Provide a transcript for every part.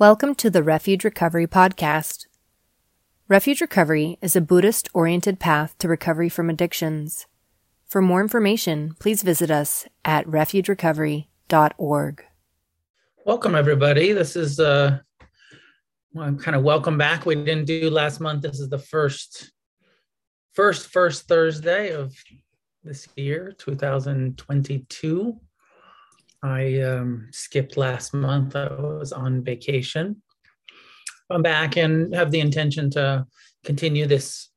Welcome to the Refuge Recovery Podcast. Refuge Recovery is a Buddhist oriented path to recovery from addictions. For more information, please visit us at refugerecovery.org. Welcome, everybody. This is uh, well, kind of welcome back. We didn't do last month. This is the first, first, first Thursday of this year, 2022. I um, skipped last month. I was on vacation. I'm back and have the intention to continue this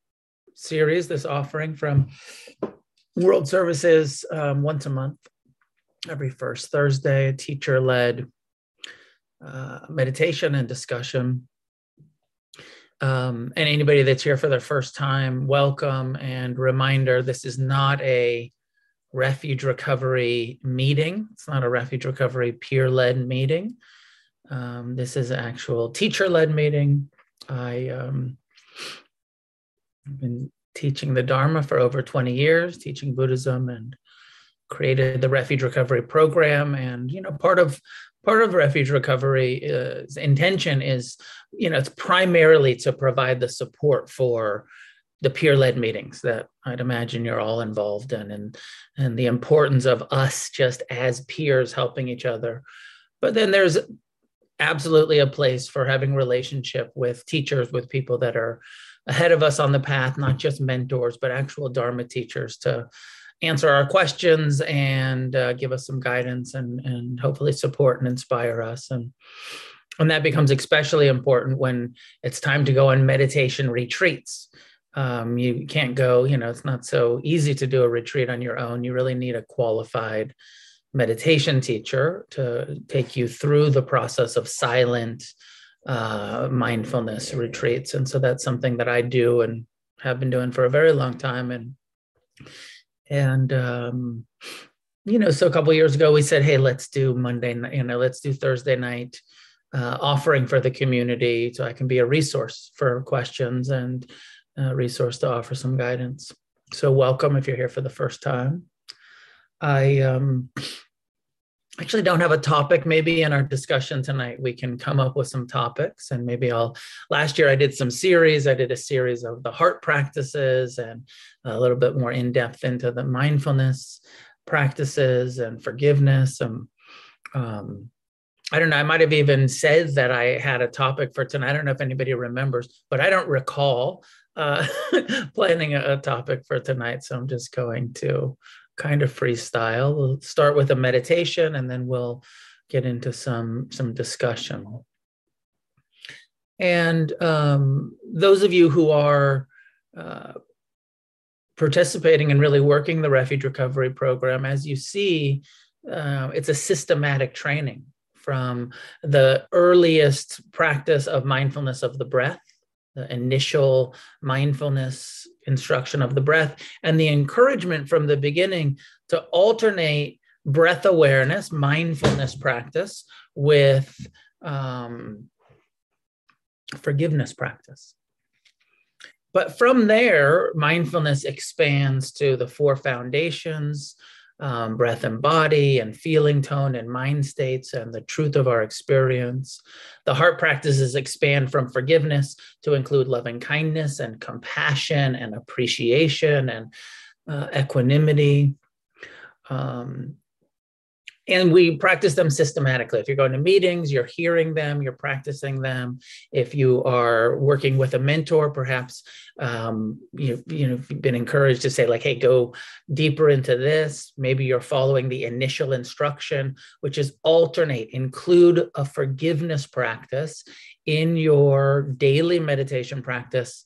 series, this offering from World Services um, once a month, every first Thursday, teacher led uh, meditation and discussion. Um, and anybody that's here for their first time, welcome and reminder this is not a refuge recovery meeting. It's not a refuge recovery peer led meeting. Um, this is an actual teacher led meeting. I um, have been teaching the Dharma for over 20 years, teaching Buddhism and created the refuge recovery program. And, you know, part of part of refuge recovery uh, intention is you know it's primarily to provide the support for the peer-led meetings that I'd imagine you're all involved in and and the importance of us just as peers helping each other. But then there's absolutely a place for having relationship with teachers, with people that are ahead of us on the path, not just mentors, but actual Dharma teachers to answer our questions and uh, give us some guidance and, and hopefully support and inspire us. And, and that becomes especially important when it's time to go on meditation retreats um, you can't go you know it's not so easy to do a retreat on your own. You really need a qualified meditation teacher to take you through the process of silent uh, mindfulness retreats. And so that's something that i do and have been doing for a very long time. And and um, you know so a couple years ago we said hey let's do monday night you know let's do thursday night uh, offering for the community so i can be a resource for questions. And uh, resource to offer some guidance. So, welcome if you're here for the first time. I um, actually don't have a topic. Maybe in our discussion tonight, we can come up with some topics. And maybe I'll, last year I did some series. I did a series of the heart practices and a little bit more in depth into the mindfulness practices and forgiveness. And um, I don't know. I might have even said that I had a topic for tonight. I don't know if anybody remembers, but I don't recall uh, planning a, a topic for tonight. So I'm just going to kind of freestyle. We'll start with a meditation and then we'll get into some some discussion. And um, those of you who are uh, participating and really working the refuge recovery program, as you see, uh, it's a systematic training from the earliest practice of mindfulness of the breath the initial mindfulness instruction of the breath and the encouragement from the beginning to alternate breath awareness, mindfulness practice with um, forgiveness practice. But from there, mindfulness expands to the four foundations um, breath and body, and feeling tone and mind states, and the truth of our experience. The heart practices expand from forgiveness to include loving kindness and compassion and appreciation and uh, equanimity. Um, and we practice them systematically. If you're going to meetings you're hearing them you're practicing them. If you are working with a mentor perhaps um, you, you know you've been encouraged to say like hey go deeper into this maybe you're following the initial instruction which is alternate include a forgiveness practice in your daily meditation practice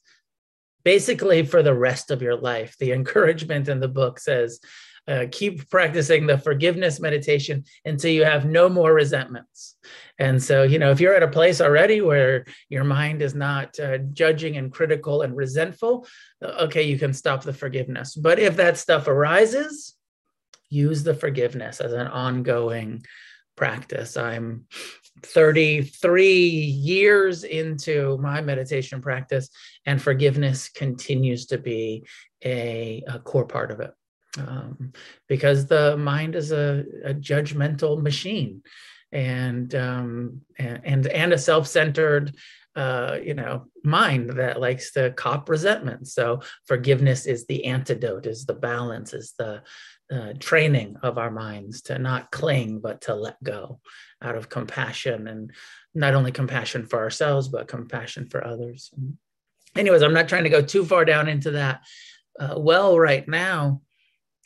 basically for the rest of your life. The encouragement in the book says uh, keep practicing the forgiveness meditation until you have no more resentments. And so, you know, if you're at a place already where your mind is not uh, judging and critical and resentful, uh, okay, you can stop the forgiveness. But if that stuff arises, use the forgiveness as an ongoing practice. I'm 33 years into my meditation practice, and forgiveness continues to be a, a core part of it um, because the mind is a, a, judgmental machine. And um, and, and a self-centered uh, you know mind that likes to cop resentment. So forgiveness is the antidote is the balance is the uh, training of our minds to not cling but to let go out of compassion. And not only compassion for ourselves but compassion for others. Anyways i'm not trying to go too far down into that uh, well right now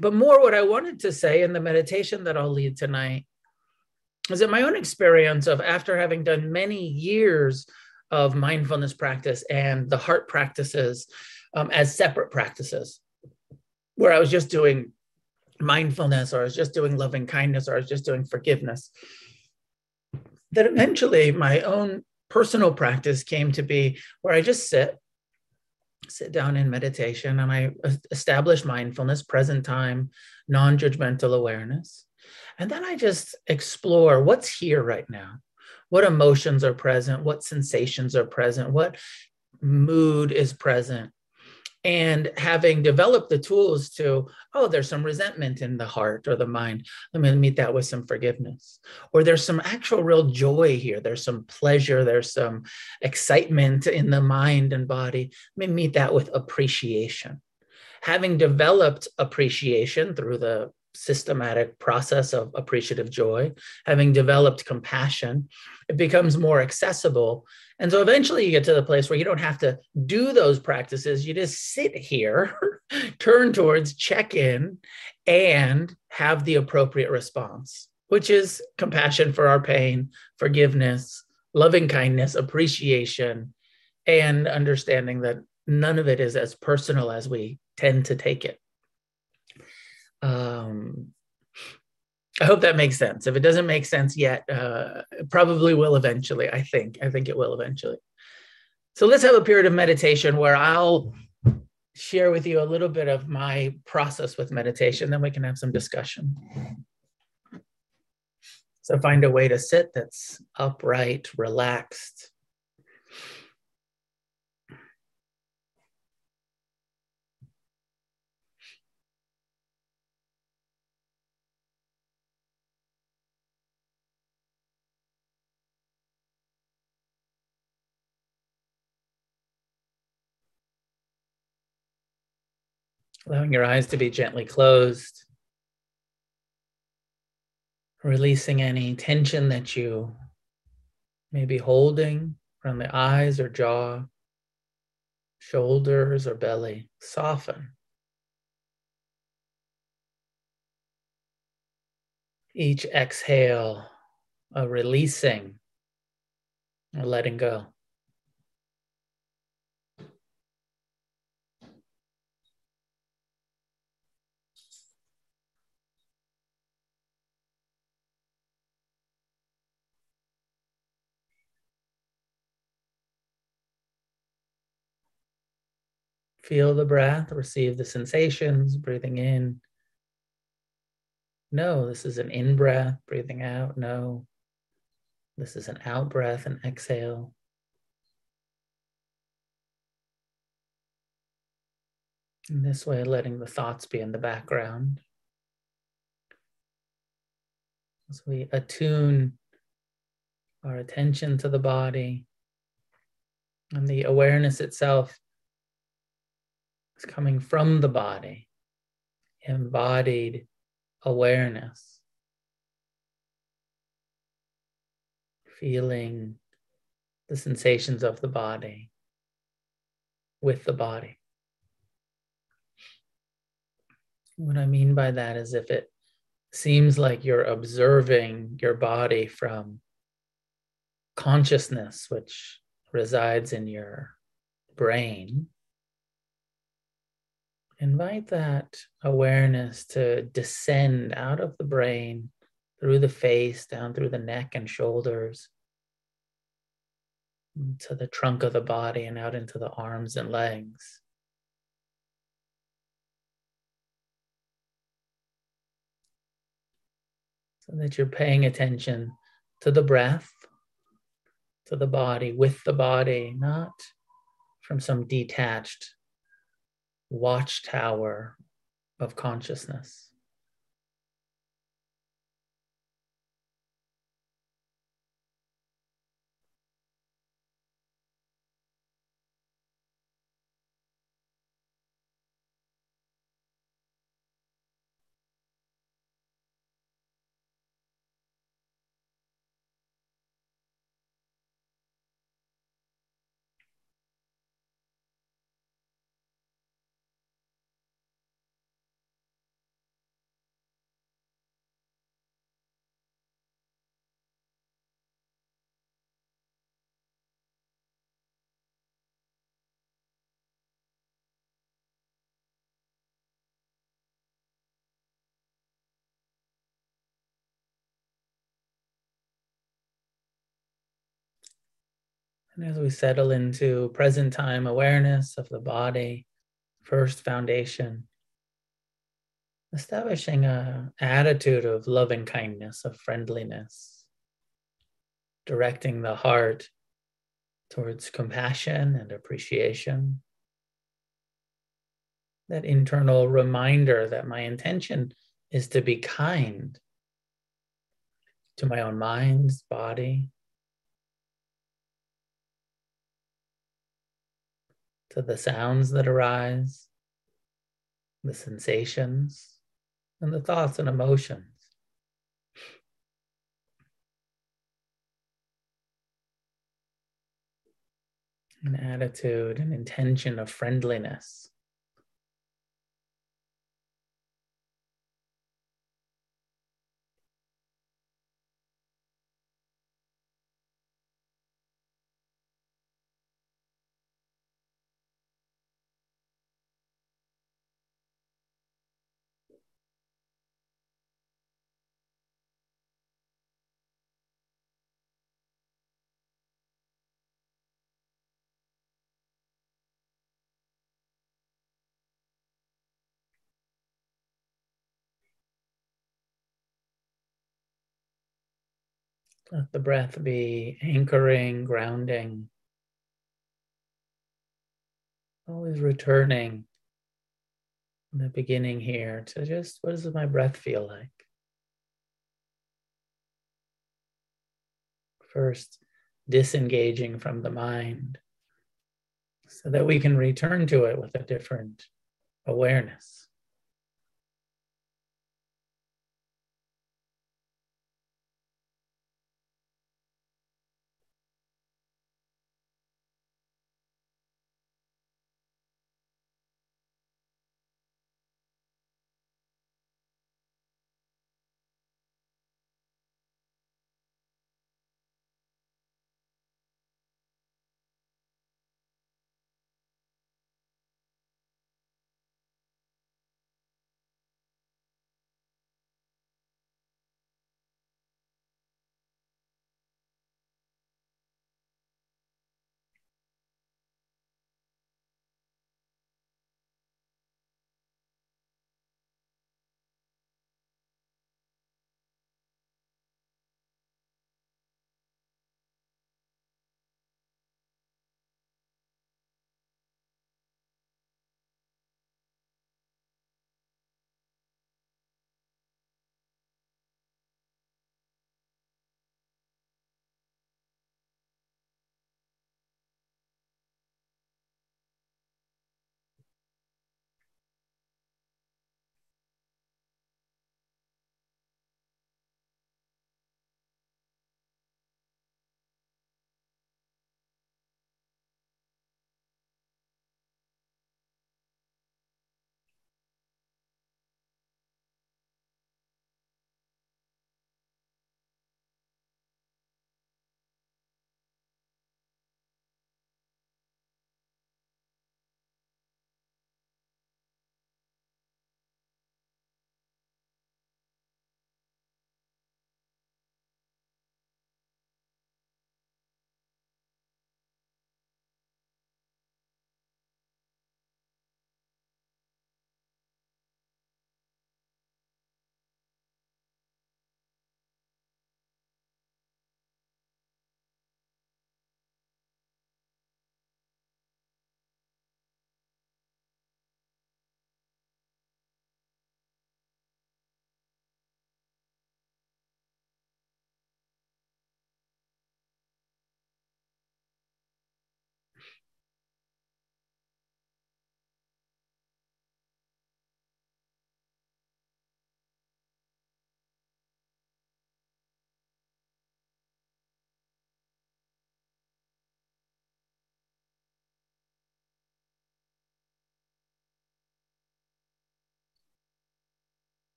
but more what i wanted to say in the meditation that i'll lead tonight is that my own experience of after having done many years of mindfulness practice and the heart practices um, as separate practices where i was just doing mindfulness or I was just doing loving kindness or I was just doing forgiveness. That eventually my own personal practice came to be where I just sit, sit down in meditation and I establish mindfulness, present time, non judgmental awareness. And then I just explore what's here right now. What emotions are present? What sensations are present? What mood is present? And having developed the tools to oh there's some resentment in the heart or the mind. Let me meet that with some forgiveness. Or there's some actual real joy here. There's some pleasure. There's some excitement in the mind and body. Let me meet that with appreciation. Having developed appreciation through the systematic process of appreciative joy having developed compassion it becomes more accessible and so eventually you get to the place where you don't have to do those practices. You just sit here, turn towards, check in, and have the appropriate response, which is compassion for our pain, forgiveness, loving kindness, appreciation, and understanding that none of it is as personal as we tend to take it. Um, I hope that makes sense. If it doesn't make sense yet, uh, probably will eventually. I think. I think it will eventually. So let's have a period of meditation where I'll share with you a little bit of my process with meditation. Then we can have some discussion. So find a way to sit that's upright, relaxed. Allowing your eyes to be gently closed, releasing any tension that you may be holding around the eyes or jaw, shoulders or belly. Soften. Each exhale, a releasing, a letting go. Feel the breath, receive the sensations, breathing in. No, this is an in breath, breathing out. No, this is an out breath and exhale. In this way, letting the thoughts be in the background. As we attune our attention to the body and the awareness itself it's coming from the body, embodied awareness, feeling the sensations of the body with the body. What I mean by that is if it seems like you're observing your body from consciousness, which resides in your brain, invite that awareness to descend out of the brain through the face, down through the neck and shoulders, to the trunk of the body, and out into the arms and legs. So that you're paying attention to the breath, to the body, with the body, not from some detached watchtower of consciousness. And as we settle into present time awareness of the body, first foundation, establishing a attitude of loving kindness, of friendliness, directing the heart towards compassion and appreciation. That internal reminder that my intention is to be kind to my own mind, body, to the sounds that arise, the sensations, and the thoughts and emotions. An attitude, an intention of friendliness. Let the breath be anchoring, grounding, always returning in the beginning here to just what does my breath feel like? First, disengaging from the mind so that we can return to it with a different awareness.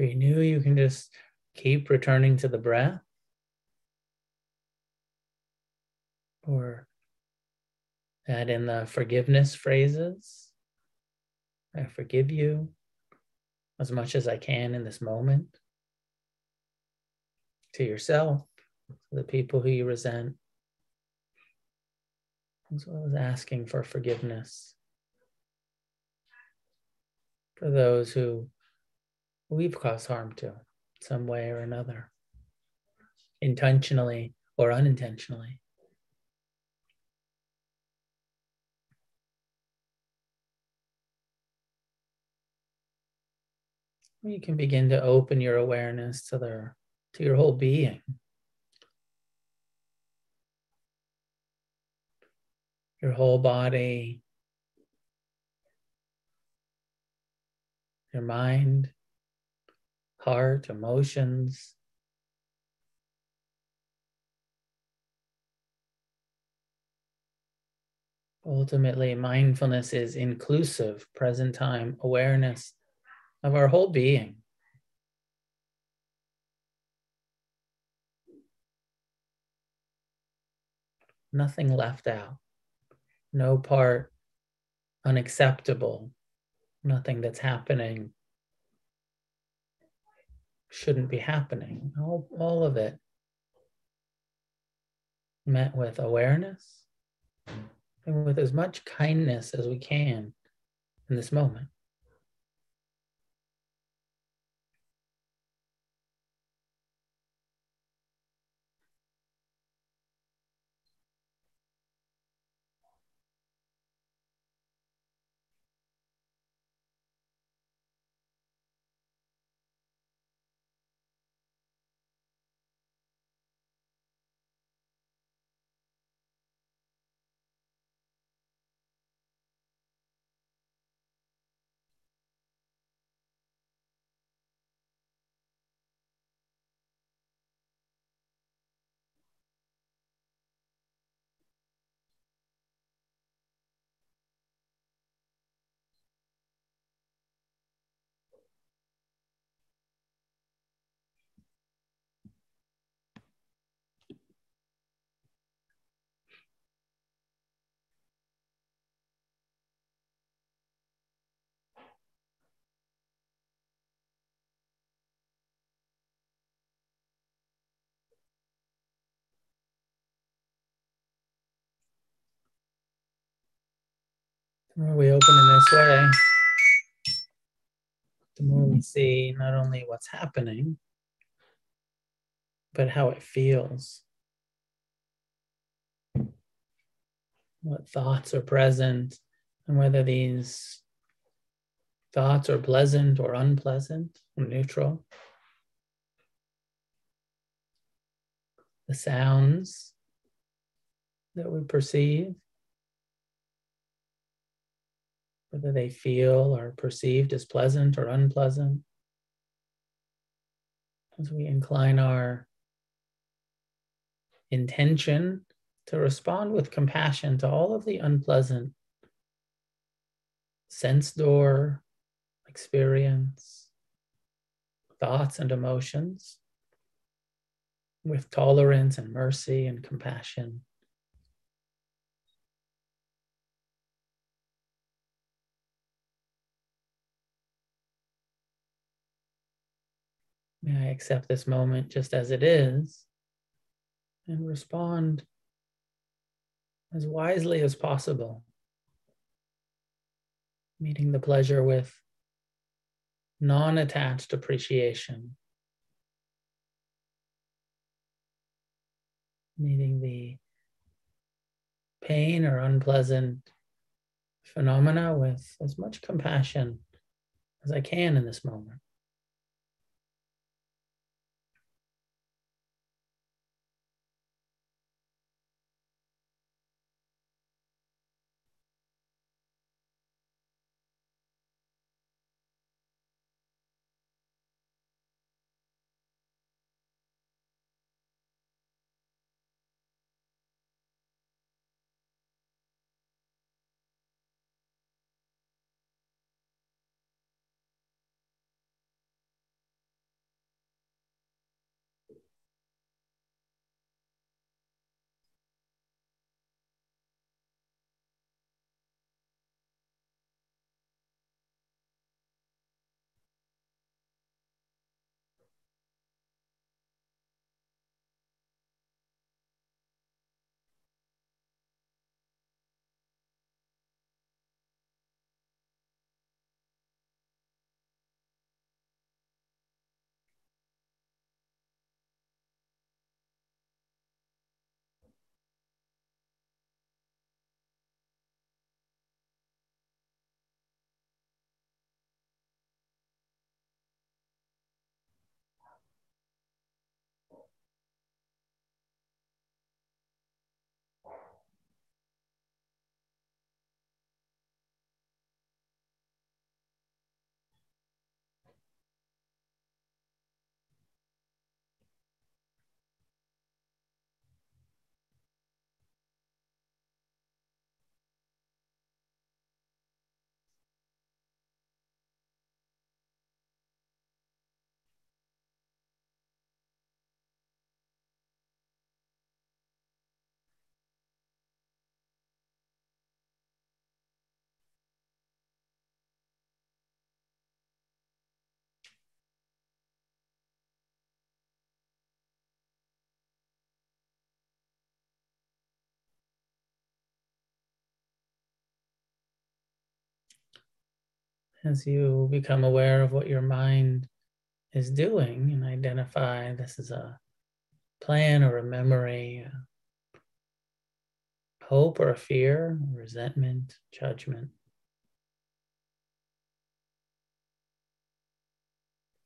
If you're new, you can just keep returning to the breath. Or add in the forgiveness phrases. I forgive you. as much as I can in this moment to yourself, to the people who you resent, as well as asking for forgiveness for those who we've caused harm to some way or another, intentionally or unintentionally. You can begin to open your awareness to their to your whole being. Your whole body, your mind, heart, emotions. Ultimately, mindfulness is inclusive, present time awareness of our whole being. Nothing left out, no part unacceptable, nothing that's happening shouldn't be happening. All, all of it met with awareness and with as much kindness as we can in this moment. More we open in this way, the more we see not only what's happening, but how it feels. What thoughts are present, and whether these thoughts are pleasant or unpleasant or neutral. The sounds that we perceive whether they feel or perceived as pleasant or unpleasant. As we incline our intention to respond with compassion to all of the unpleasant sense door experience, thoughts and emotions with tolerance and mercy and compassion. May I accept this moment just as it is and respond as wisely as possible, meeting the pleasure with non attached appreciation, meeting the pain or unpleasant phenomena with as much compassion as I can in this moment. As you become aware of what your mind is doing and identify this is a plan or a memory, a hope or a fear, resentment, judgment.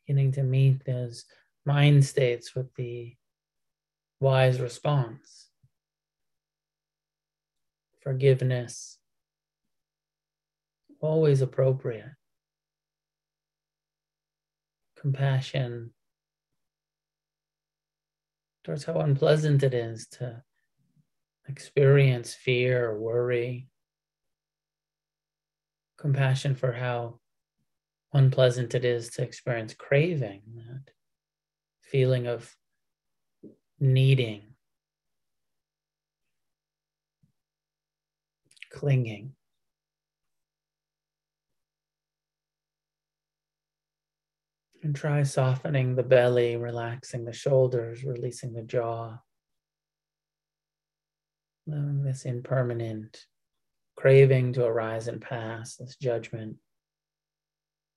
Beginning to meet those mind states with the wise response. Forgiveness, always appropriate compassion towards how unpleasant it is to experience fear or worry, compassion for how unpleasant it is to experience craving, that feeling of needing, clinging. And try softening the belly, relaxing the shoulders, releasing the jaw. Allowing this impermanent craving to arise and pass, this judgment,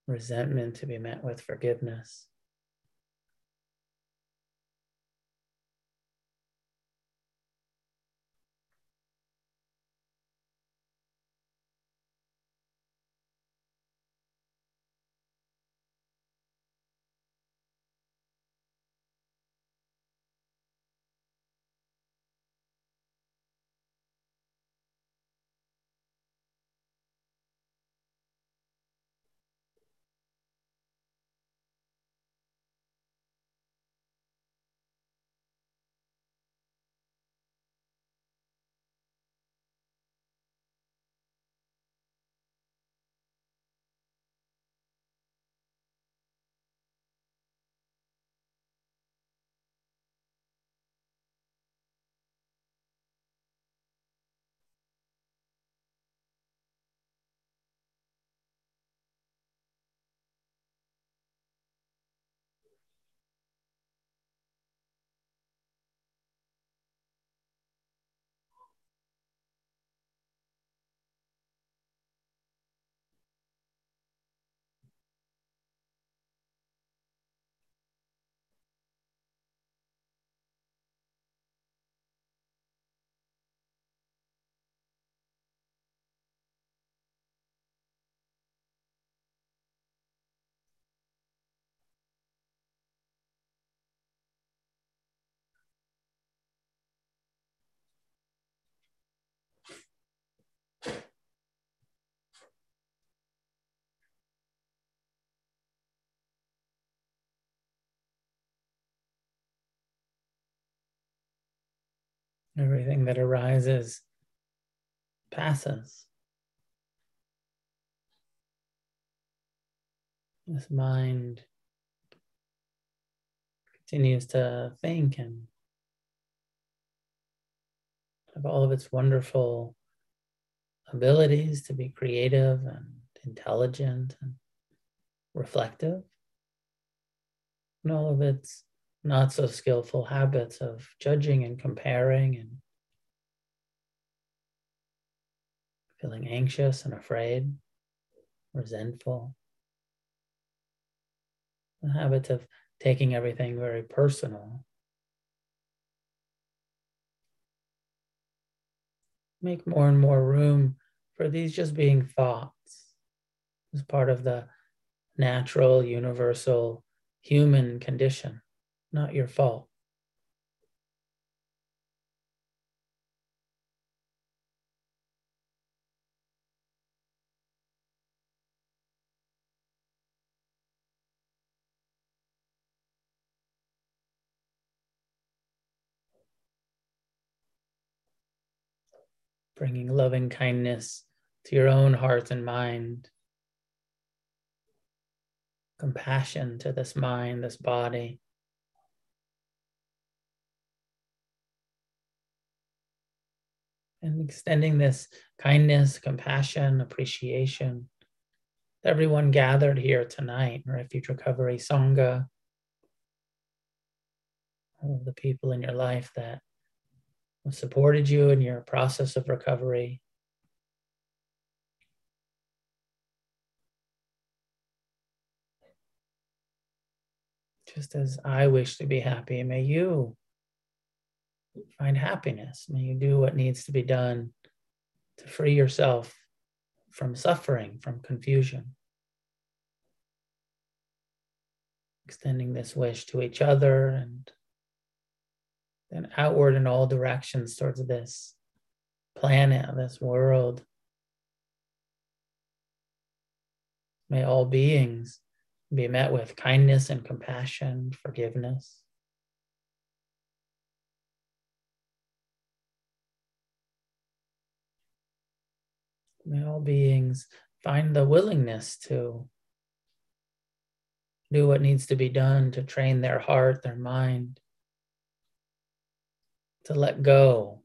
resentment to be met with forgiveness. Everything that arises passes. This mind continues to think and have all of its wonderful abilities to be creative and intelligent and reflective, and all of its not so skillful habits of judging and comparing and feeling anxious and afraid, resentful. The habit of taking everything very personal. Make more and more room for these just being thoughts as part of the natural, universal human condition not your fault. Bringing loving kindness to your own heart and mind, compassion to this mind, this body. and extending this kindness, compassion, appreciation to everyone gathered here tonight, Refuge Recovery Sangha, all the people in your life that supported you in your process of recovery. Just as I wish to be happy, may you find happiness. May you do what needs to be done to free yourself from suffering, from confusion. Extending this wish to each other and then outward in all directions towards this planet, this world. May all beings be met with kindness and compassion, forgiveness. May all beings find the willingness to do what needs to be done to train their heart, their mind, to let go,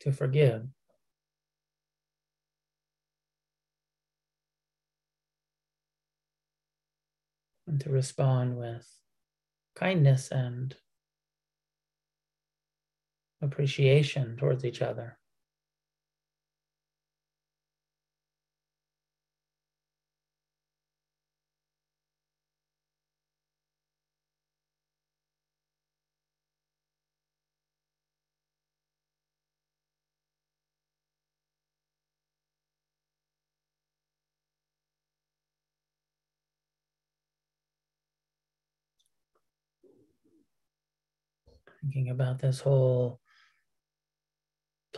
to forgive. And to respond with kindness and appreciation towards each other. thinking about this whole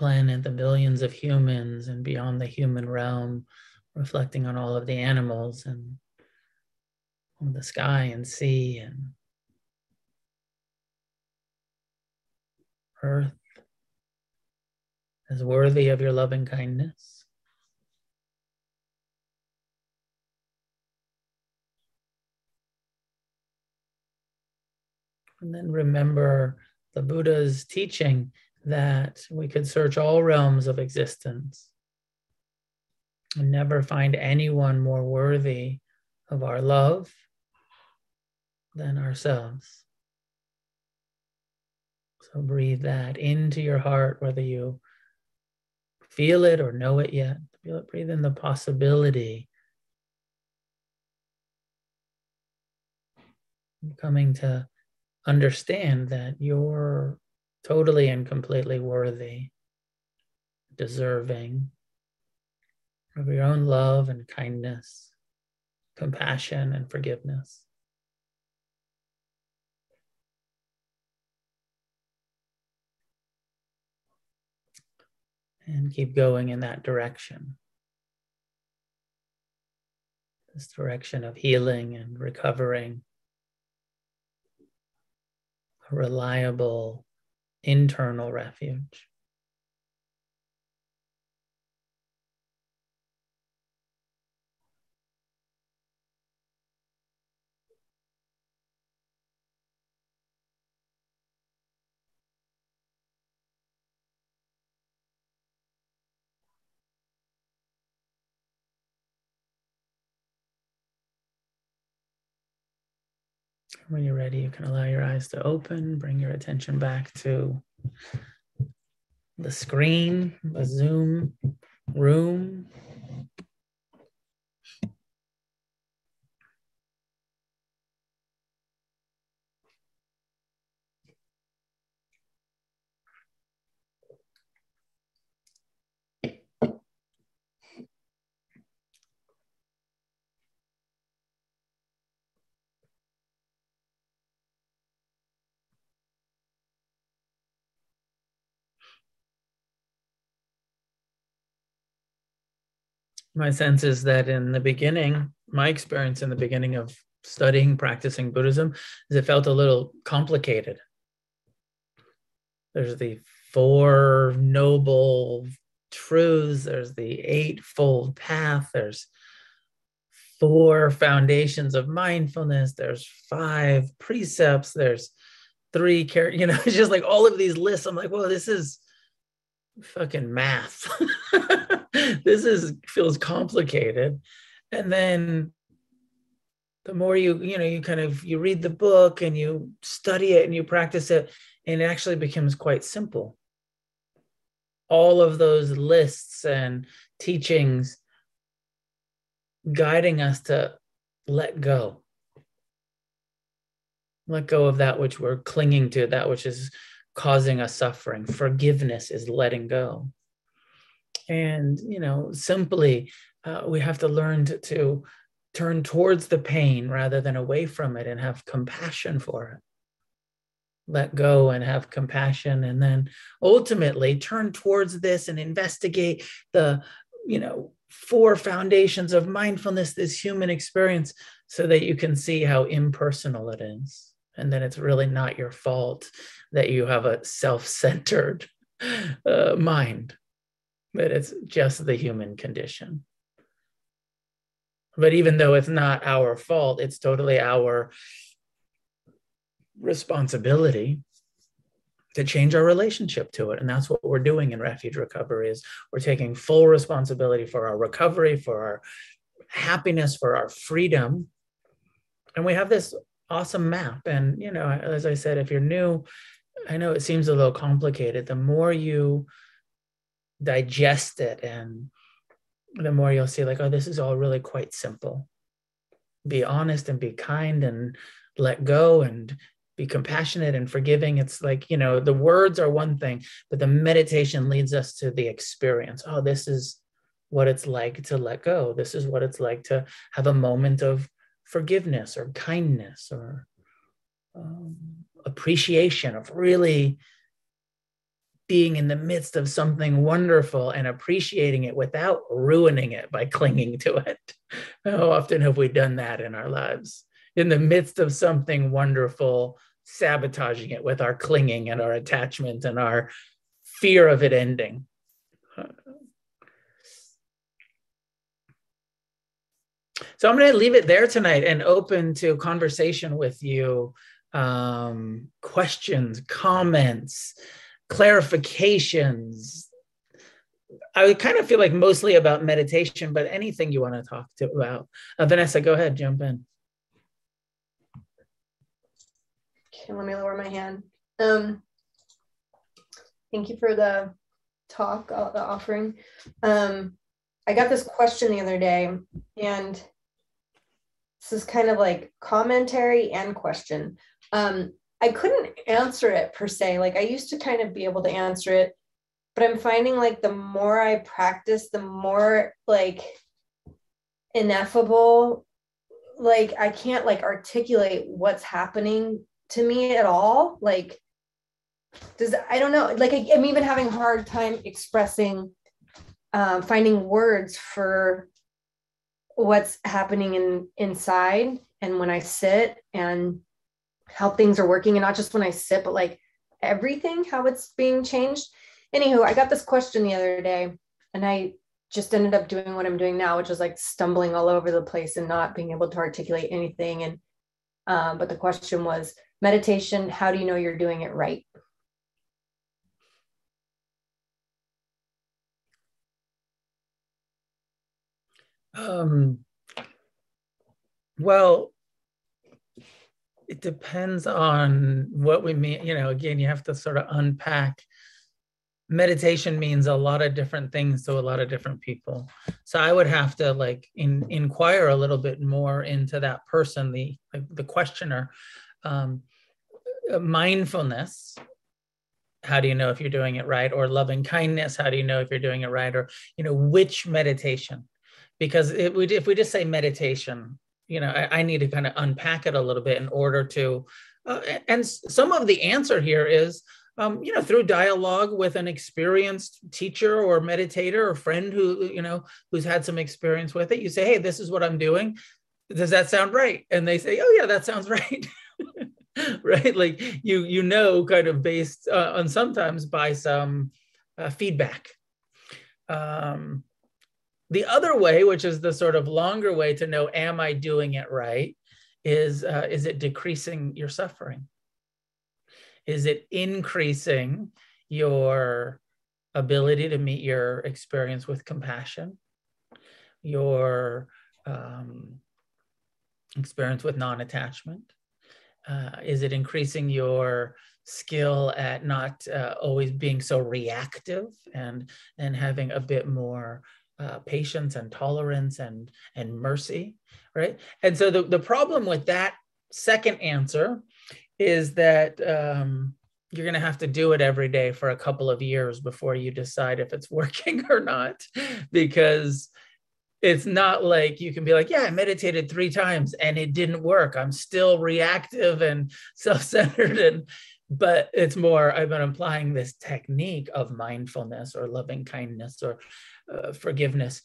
planet, the billions of humans, and beyond the human realm, reflecting on all of the animals and on the sky and sea and earth as worthy of your loving kindness. And then remember the Buddha's teaching that we could search all realms of existence and never find anyone more worthy of our love than ourselves. So breathe that into your heart, whether you feel it or know it yet. Feel it, breathe in the possibility. Coming to understand that you're totally and completely worthy, deserving of your own love and kindness, compassion and forgiveness. And keep going in that direction. This direction of healing and recovering a reliable internal refuge. When you're ready, you can allow your eyes to open, bring your attention back to the screen, the Zoom room. My sense is that in the beginning, my experience in the beginning of studying, practicing Buddhism, is it felt a little complicated. There's the four noble truths, there's the eightfold path, there's four foundations of mindfulness, there's five precepts, there's three care, you know, it's just like all of these lists. I'm like, well, this is fucking math. this is feels complicated. And then the more you, you know, you kind of you read the book and you study it and you practice it, and it actually becomes quite simple. All of those lists and teachings guiding us to let go. Let go of that which we're clinging to, that which is causing us suffering. Forgiveness is letting go. And, you know, simply uh, we have to learn to, to turn towards the pain rather than away from it and have compassion for it. Let go and have compassion and then ultimately turn towards this and investigate the you know four foundations of mindfulness this human experience so that you can see how impersonal it is and that it's really not your fault that you have a self-centered uh, mind but it's just the human condition. But even though it's not our fault it's totally our responsibility to change our relationship to it. And that's what we're doing in refuge recovery is we're taking full responsibility for our recovery for our happiness for our freedom. And we have this awesome map. And you know as i said if you're new i know it seems a little complicated. The more you digest it and the more you'll see like oh this is all really quite simple. Be honest and be kind and let go and be compassionate and forgiving. It's like you know the words are one thing but the meditation leads us to the experience. Oh this is what it's like to let go. This is what it's like to have a moment of forgiveness or kindness or um, appreciation of really being in the midst of something wonderful and appreciating it without ruining it by clinging to it. How often have we done that in our lives? In the midst of something wonderful, sabotaging it with our clinging and our attachment and our fear of it ending. So I'm going to leave it there tonight and open to conversation with you, um, questions, comments, clarifications. I kind of feel like mostly about meditation, but anything you want to talk to about. Uh, Vanessa, go ahead, jump in. Okay, let me lower my hand. Um, thank you for the talk, uh, the offering. Um, I got this question the other day, and this is kind of like commentary and question. Um, I couldn't answer it per se. Like I used to kind of be able to answer it, but I'm finding like the more I practice, the more like ineffable like I can't like articulate what's happening to me at all like does i don't know like I, am even having a hard time expressing um, finding words for what's happening in inside and when i sit and how things are working and not just when i sit but like everything how it's being changed. Anywho i got this question the other day and i just ended up doing what i'm doing now which is like stumbling all over the place and not being able to articulate anything and um, but the question was meditation how do you know you're doing it right? Um, well it depends on what we mean you know again you have to sort of unpack. Meditation means a lot of different things to a lot of different people. So i would have to like in, inquire a little bit more into that person the the questioner. Um, mindfulness how do you know if you're doing it right? Or loving kindness how do you know if you're doing it right? Or you know which meditation? Because if we just say meditation you know I, I need to kind of unpack it a little bit in order to uh, and some of the answer here is um, you know through dialogue with an experienced teacher or meditator or friend who you know who's had some experience with it you say hey this is what i'm doing. Does that sound right? And they say oh yeah that sounds right. Right? Like you you know kind of based uh, on sometimes by some uh, feedback. Um, the other way which is the sort of longer way to know am i doing it right is uh, is it decreasing your suffering? Is it increasing your ability to meet your experience with compassion? Your um, experience with non-attachment? Uh, is it increasing your skill at not uh, always being so reactive and and having a bit more uh, patience and tolerance and and mercy right? And so the, the problem with that second answer is that um, you're going to have to do it every day for a couple of years before you decide if it's working or not because it's not like you can be like yeah i meditated three times and it didn't work. I'm still reactive and self-centered and but it's more i've been applying this technique of mindfulness or loving kindness or uh, forgiveness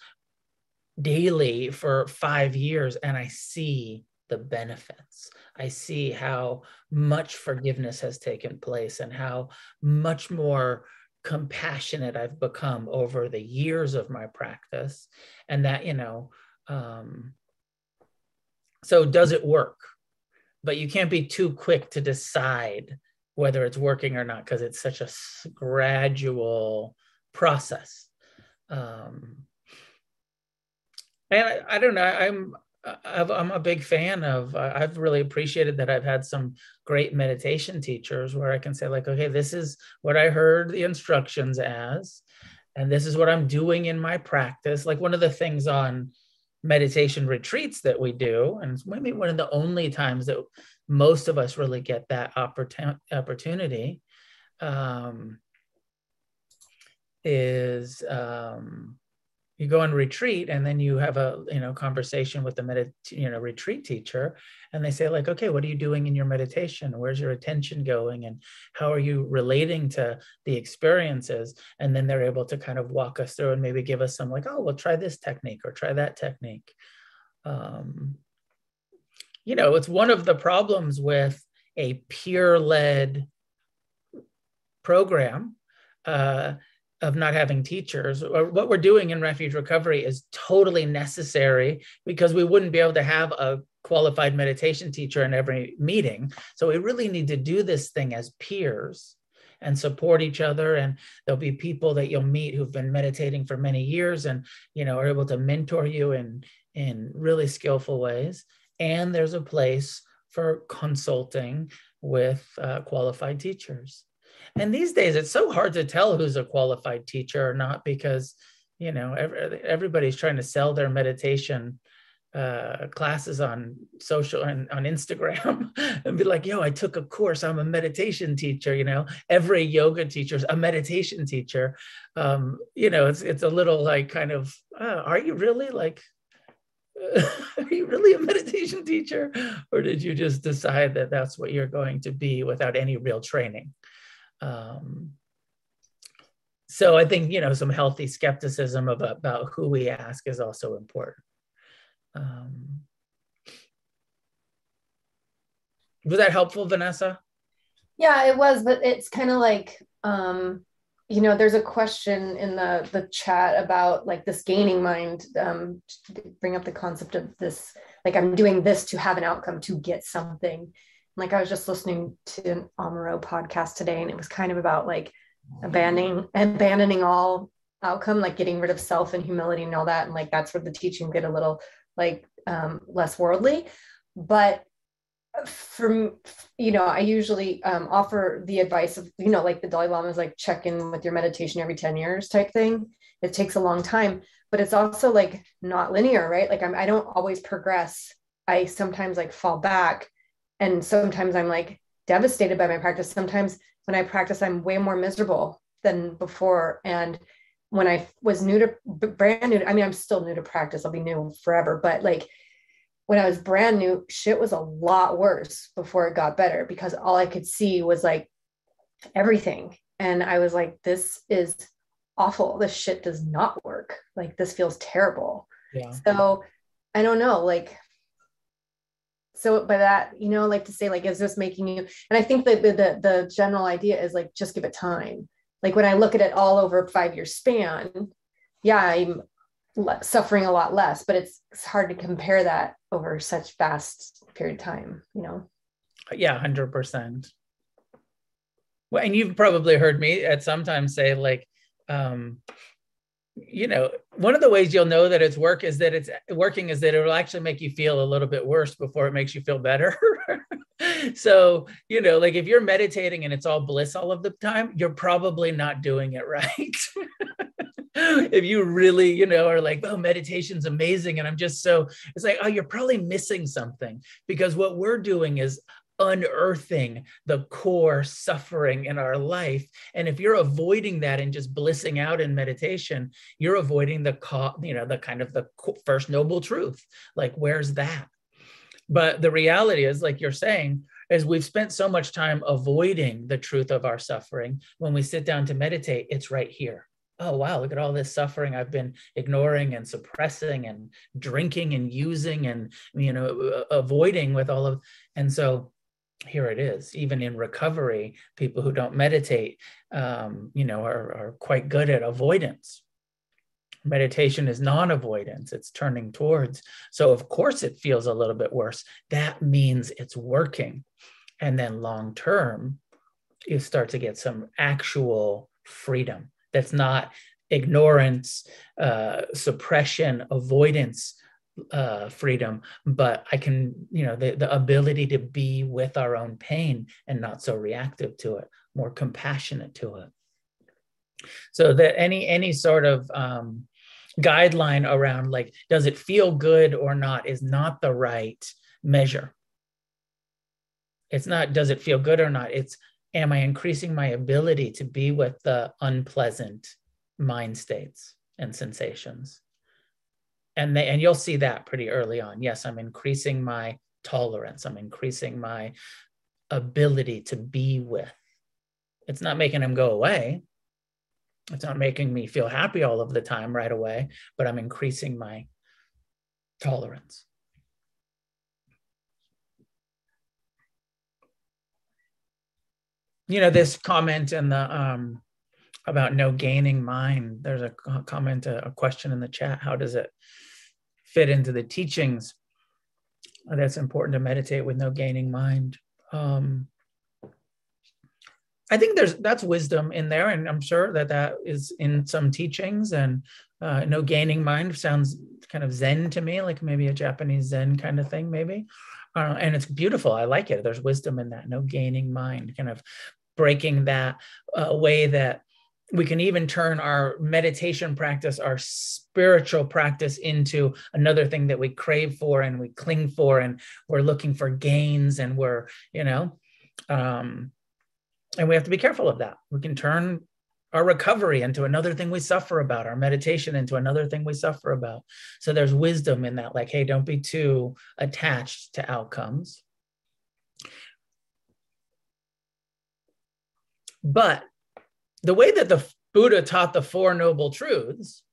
daily for five years and i see the benefits. I see how much forgiveness has taken place and how much more compassionate i've become over the years of my practice and that you know um, so does it work? But you can't be too quick to decide whether it's working or not because it's such a gradual process um, and I, I, don't know i'm i am a big fan of i've really appreciated that i've had some great meditation teachers where i can say like okay this is what i heard the instructions as and this is what i'm doing in my practice. Like one of the things on meditation retreats that we do and it's maybe one of the only times that most of us really get that opportunity um, is um, you go on retreat and then you have a you know conversation with the med- you know retreat teacher and they say like okay what are you doing in your meditation? Where's your attention going? And how are you relating to the experiences? And then they're able to kind of walk us through and maybe give us some like oh well try this technique or try that technique. Um, you know, it's one of the problems with a peer led program uh, of not having teachers. Or what we're doing in refuge recovery is totally necessary because we wouldn't be able to have a qualified meditation teacher in every meeting. So we really need to do this thing as peers and support each other and there'll be people that you'll meet who've been meditating for many years and you know are able to mentor you in in really skillful ways and there's a place for consulting with uh, qualified teachers. And these days, it's so hard to tell who's a qualified teacher or not because, you know, every, everybody's trying to sell their meditation uh, classes on social and on Instagram and be like, yo, I took a course. I'm a meditation teacher. You know, every yoga teacher is a meditation teacher. Um, you know, it's it's a little like kind of, uh, are you really like are you really a meditation teacher or did you just decide that that's what you're going to be without any real training um, so i think you know some healthy skepticism about, about who we ask is also important. Um, was that helpful vanessa? Yeah it was but it's kind of like um you know there's a question in the the chat about like this gaining mind um bring up the concept of this like i'm doing this to have an outcome to get something like i was just listening to an amaro podcast today and it was kind of about like abandoning abandoning all outcome like getting rid of self and humility and all that and like that's where the teaching get a little like um less worldly. But from you know i usually um, offer the advice of you know like the dalai lama is like check in with your meditation every 10 years type thing. It takes a long time but it's also like not linear right? Like I'm, i don't always progress. I sometimes like fall back and sometimes i'm like devastated by my practice sometimes when i practice i'm way more miserable than before and when i was new to brand new i mean i'm still new to practice i'll be new forever but like when I was brand new, shit was a lot worse before it got better because all I could see was like everything. And I was like, this is awful. This shit does not work. Like, this feels terrible. Yeah. So I don't know. Like, so by that, you know, like to say, like, is this making you? And I think that the, the, the general idea is like, just give it time. Like, when I look at it all over five year span, yeah, I'm suffering a lot less, but it's, it's hard to compare that over such vast period of time, you know? Yeah, 100%. Well, and you've probably heard me at sometimes say like, um, you know, one of the ways you'll know that it's work is that it's working is that it will actually make you feel a little bit worse before it makes you feel better. so, you know, like if you're meditating and it's all bliss all of the time, you're probably not doing it right. if you really, you know, are like, oh, meditation's amazing. And I'm just so, it's like, oh, you're probably missing something because what we're doing is unearthing the core suffering in our life. And if you're avoiding that and just blissing out in meditation, you're avoiding the, you know, the kind of the first noble truth. Like, where's that? But the reality is, like you're saying, is we've spent so much time avoiding the truth of our suffering. When we sit down to meditate, it's right here oh wow look at all this suffering i've been ignoring and suppressing and drinking and using and you know avoiding with all of and so here it is. Even in recovery people who don't meditate um, you know are, are quite good at avoidance. Meditation is non-avoidance. It's turning towards. So of course it feels a little bit worse. That means it's working. And then long term you start to get some actual freedom. That's not ignorance, uh, suppression, avoidance uh, freedom, but I can, you know, the, the ability to be with our own pain and not so reactive to it, more compassionate to it. So that any any sort of um, guideline around like does it feel good or not is not the right measure. It's not does it feel good or not. It's am I increasing my ability to be with the unpleasant mind states and sensations? And they, and you'll see that pretty early on. Yes, I'm increasing my tolerance. I'm increasing my ability to be with. It's not making them go away. It's not making me feel happy all of the time right away, but I'm increasing my tolerance. you know this comment in the um about no gaining mind there's a comment a, a question in the chat how does it fit into the teachings that's important to meditate with no gaining mind um i think there's that's wisdom in there and i'm sure that that is in some teachings and uh, no gaining mind sounds kind of zen to me like maybe a japanese zen kind of thing maybe uh, and it's beautiful. I like it. There's wisdom in that. No gaining mind, kind of breaking that uh, way that we can even turn our meditation practice, our spiritual practice, into another thing that we crave for and we cling for, and we're looking for gains, and we're, you know, um, and we have to be careful of that. We can turn our recovery into another thing we suffer about, our meditation into another thing we suffer about. So there's wisdom in that, like, hey, don't be too attached to outcomes. But the way that the Buddha taught the Four Noble Truths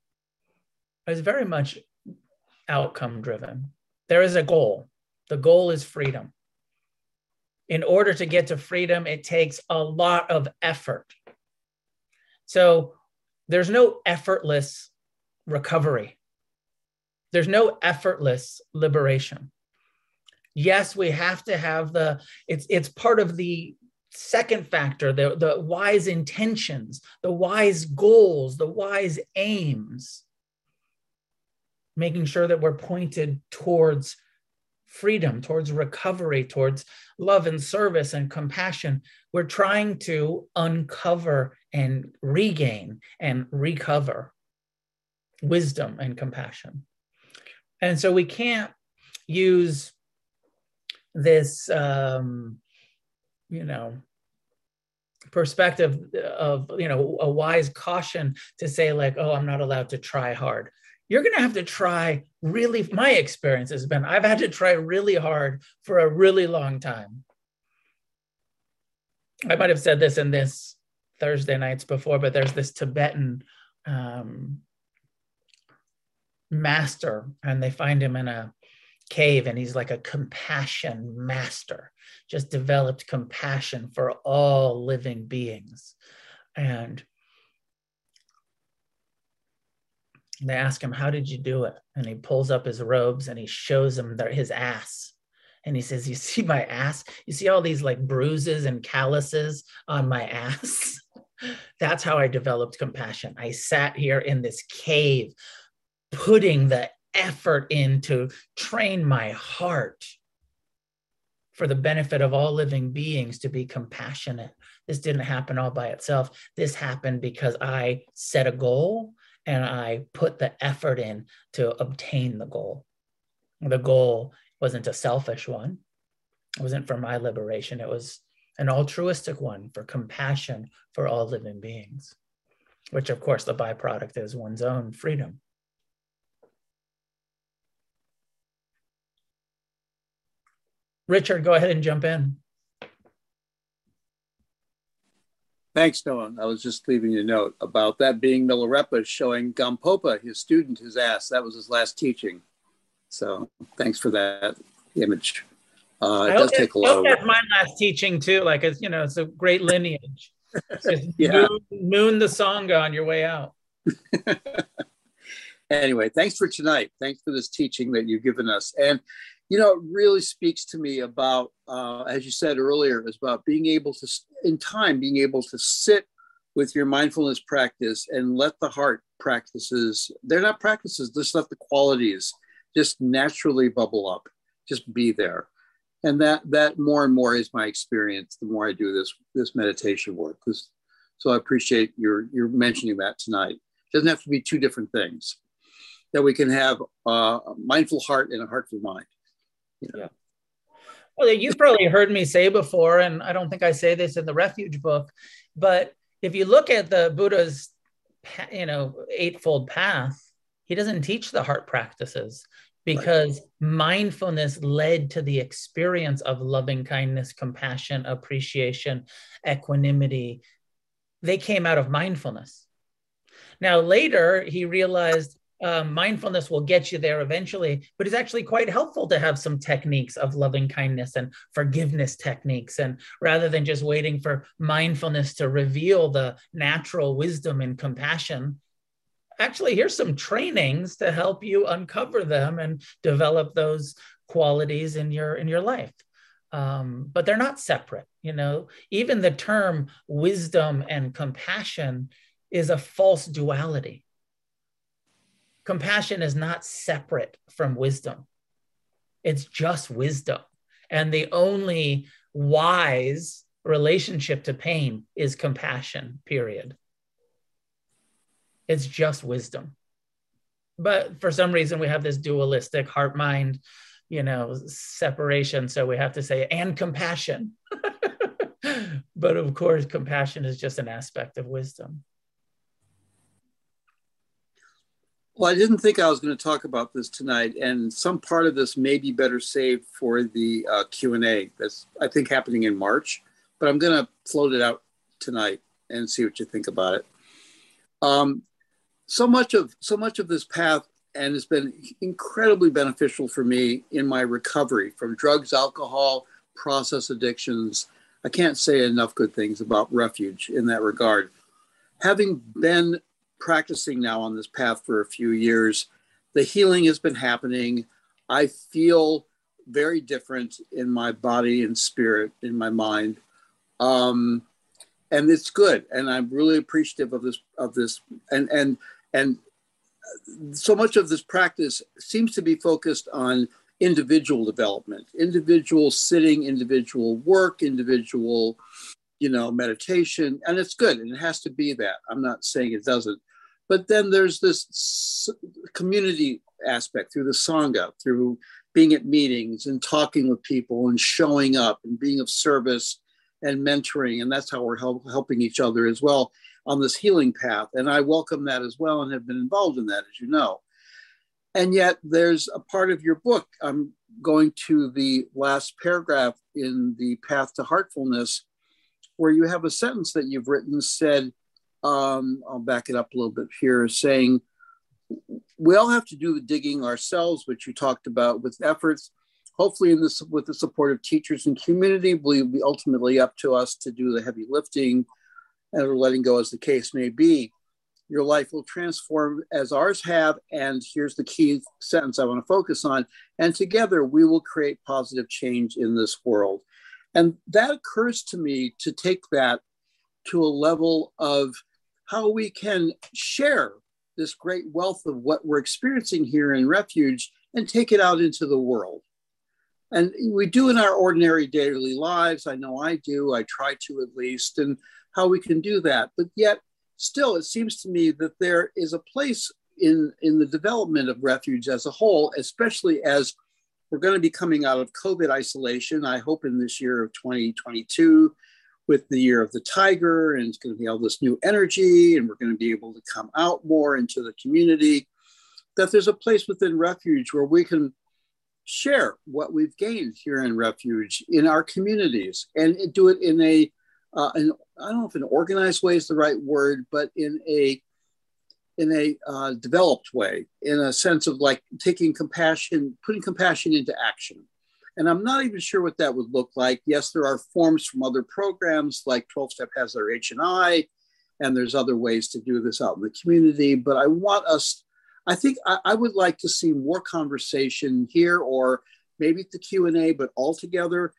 is very much outcome driven. There is a goal. The goal is freedom. In order to get to freedom, it takes a lot of effort so there's no effortless recovery. There's no effortless liberation. Yes, we have to have the, it's, it's part of the second factor, the, the wise intentions, the wise goals, the wise aims, making sure that we're pointed towards freedom, towards recovery, towards love and service and compassion. We're trying to uncover and regain and recover wisdom and compassion. And so we can't use this, um, you know, perspective of, you know, a wise caution to say, like, oh, I'm not allowed to try hard. You're going to have to try really. My experience has been I've had to try really hard for a really long time. I might have said this in this Thursday nights before, but there's this Tibetan um, master, and they find him in a cave, and he's like a compassion master, just developed compassion for all living beings. And they ask him, How did you do it? And he pulls up his robes and he shows them his ass. And he says, You see my ass? You see all these like bruises and calluses on my ass? That's how I developed compassion. I sat here in this cave, putting the effort in to train my heart for the benefit of all living beings to be compassionate. This didn't happen all by itself. This happened because I set a goal and I put the effort in to obtain the goal. The goal wasn't a selfish one, it wasn't for my liberation, it was an altruistic one for compassion for all living beings, which, of course, the byproduct is one's own freedom. Richard, go ahead and jump in. Thanks, Noah. I was just leaving a note about that being Milarepa showing Gampopa, his student, his ass. That was his last teaching. So thanks for that image. Uh, it does take a lot. That's my last teaching too. Like it's you know, it's a great lineage. yeah. moon, moon the sangha on your way out. anyway, thanks for tonight. Thanks for this teaching that you've given us. And you know, it really speaks to me about, uh, as you said earlier, is about being able to, in time, being able to sit with your mindfulness practice and let the heart practices, they're not practices, just let the qualities just naturally bubble up, just be there. And that that more and more is my experience the more I do this this meditation work. This, so I appreciate your your mentioning that tonight. It doesn't have to be two different things. That we can have a mindful heart and a heartful mind. You know? Yeah. Well, you've probably heard me say before, and I don't think I say this in the Refuge book, but if you look at the Buddha's, you know, eightfold path, he doesn't teach the heart practices because right. mindfulness led to the experience of loving kindness, compassion, appreciation, equanimity. They came out of mindfulness. Now, later, he realized um, mindfulness will get you there eventually, but it's actually quite helpful to have some techniques of loving kindness and forgiveness techniques. And rather than just waiting for mindfulness to reveal the natural wisdom and compassion, actually, here's some trainings to help you uncover them and develop those qualities in your in your life. Um, but they're not separate. You know, even the term wisdom and compassion is a false duality compassion is not separate from wisdom, it's just wisdom. And the only wise relationship to pain is compassion, period. It's just wisdom. But for some reason, we have this dualistic heart mind, you know, separation. So we have to say, and compassion. but of course, compassion is just an aspect of wisdom. Well, I didn't think I was going to talk about this tonight, and some part of this may be better saved for the uh, Q and A. That's I think happening in March, but I'm going to float it out tonight and see what you think about it. Um, so much of so much of this path and has been incredibly beneficial for me in my recovery from drugs, alcohol, process addictions. I can't say enough good things about refuge in that regard. Having been practicing now on this path for a few years, the healing has been happening. I feel very different in my body and spirit, in my mind. Um, and it's good. And I'm really appreciative of this, of this. And, and, and so much of this practice seems to be focused on individual development, individual sitting, individual work, individual, you know, meditation. And it's good. And it has to be that. I'm not saying it doesn't. But then there's this community aspect through the Sangha, through being at meetings and talking with people and showing up and being of service and mentoring. And that's how we're help, helping each other as well on this healing path. And I welcome that as well and have been involved in that, as you know. And yet, there's a part of your book. I'm going to the last paragraph in the Path to Heartfulness, where you have a sentence that you've written said, um, I'll back it up a little bit here, saying we all have to do the digging ourselves, which you talked about with efforts. Hopefully, in this, with the support of teachers and community, will be ultimately up to us to do the heavy lifting and letting go, as the case may be. Your life will transform as ours have. And here's the key sentence I want to focus on. And together, we will create positive change in this world. And that occurs to me to take that to a level of how we can share this great wealth of what we're experiencing here in refuge and take it out into the world. And we do in our ordinary daily lives. I know I do, I try to at least, and how we can do that. But yet, still, it seems to me that there is a place in, in the development of refuge as a whole, especially as we're going to be coming out of COVID isolation. I hope in this year of 2022, with the year of the tiger, and it's going to be all this new energy, and we're going to be able to come out more into the community. That there's a place within refuge where we can share what we've gained here in refuge in our communities and do it in a uh, an, I don't know if an organized way is the right word, but in a in a uh, developed way, in a sense of like taking compassion, putting compassion into action. And I'm not even sure what that would look like. Yes, there are forms from other programs, like 12 Step has their H and there's other ways to do this out in the community. But I want us, I think I, I would like to see more conversation here, or maybe at the Q and A, but altogether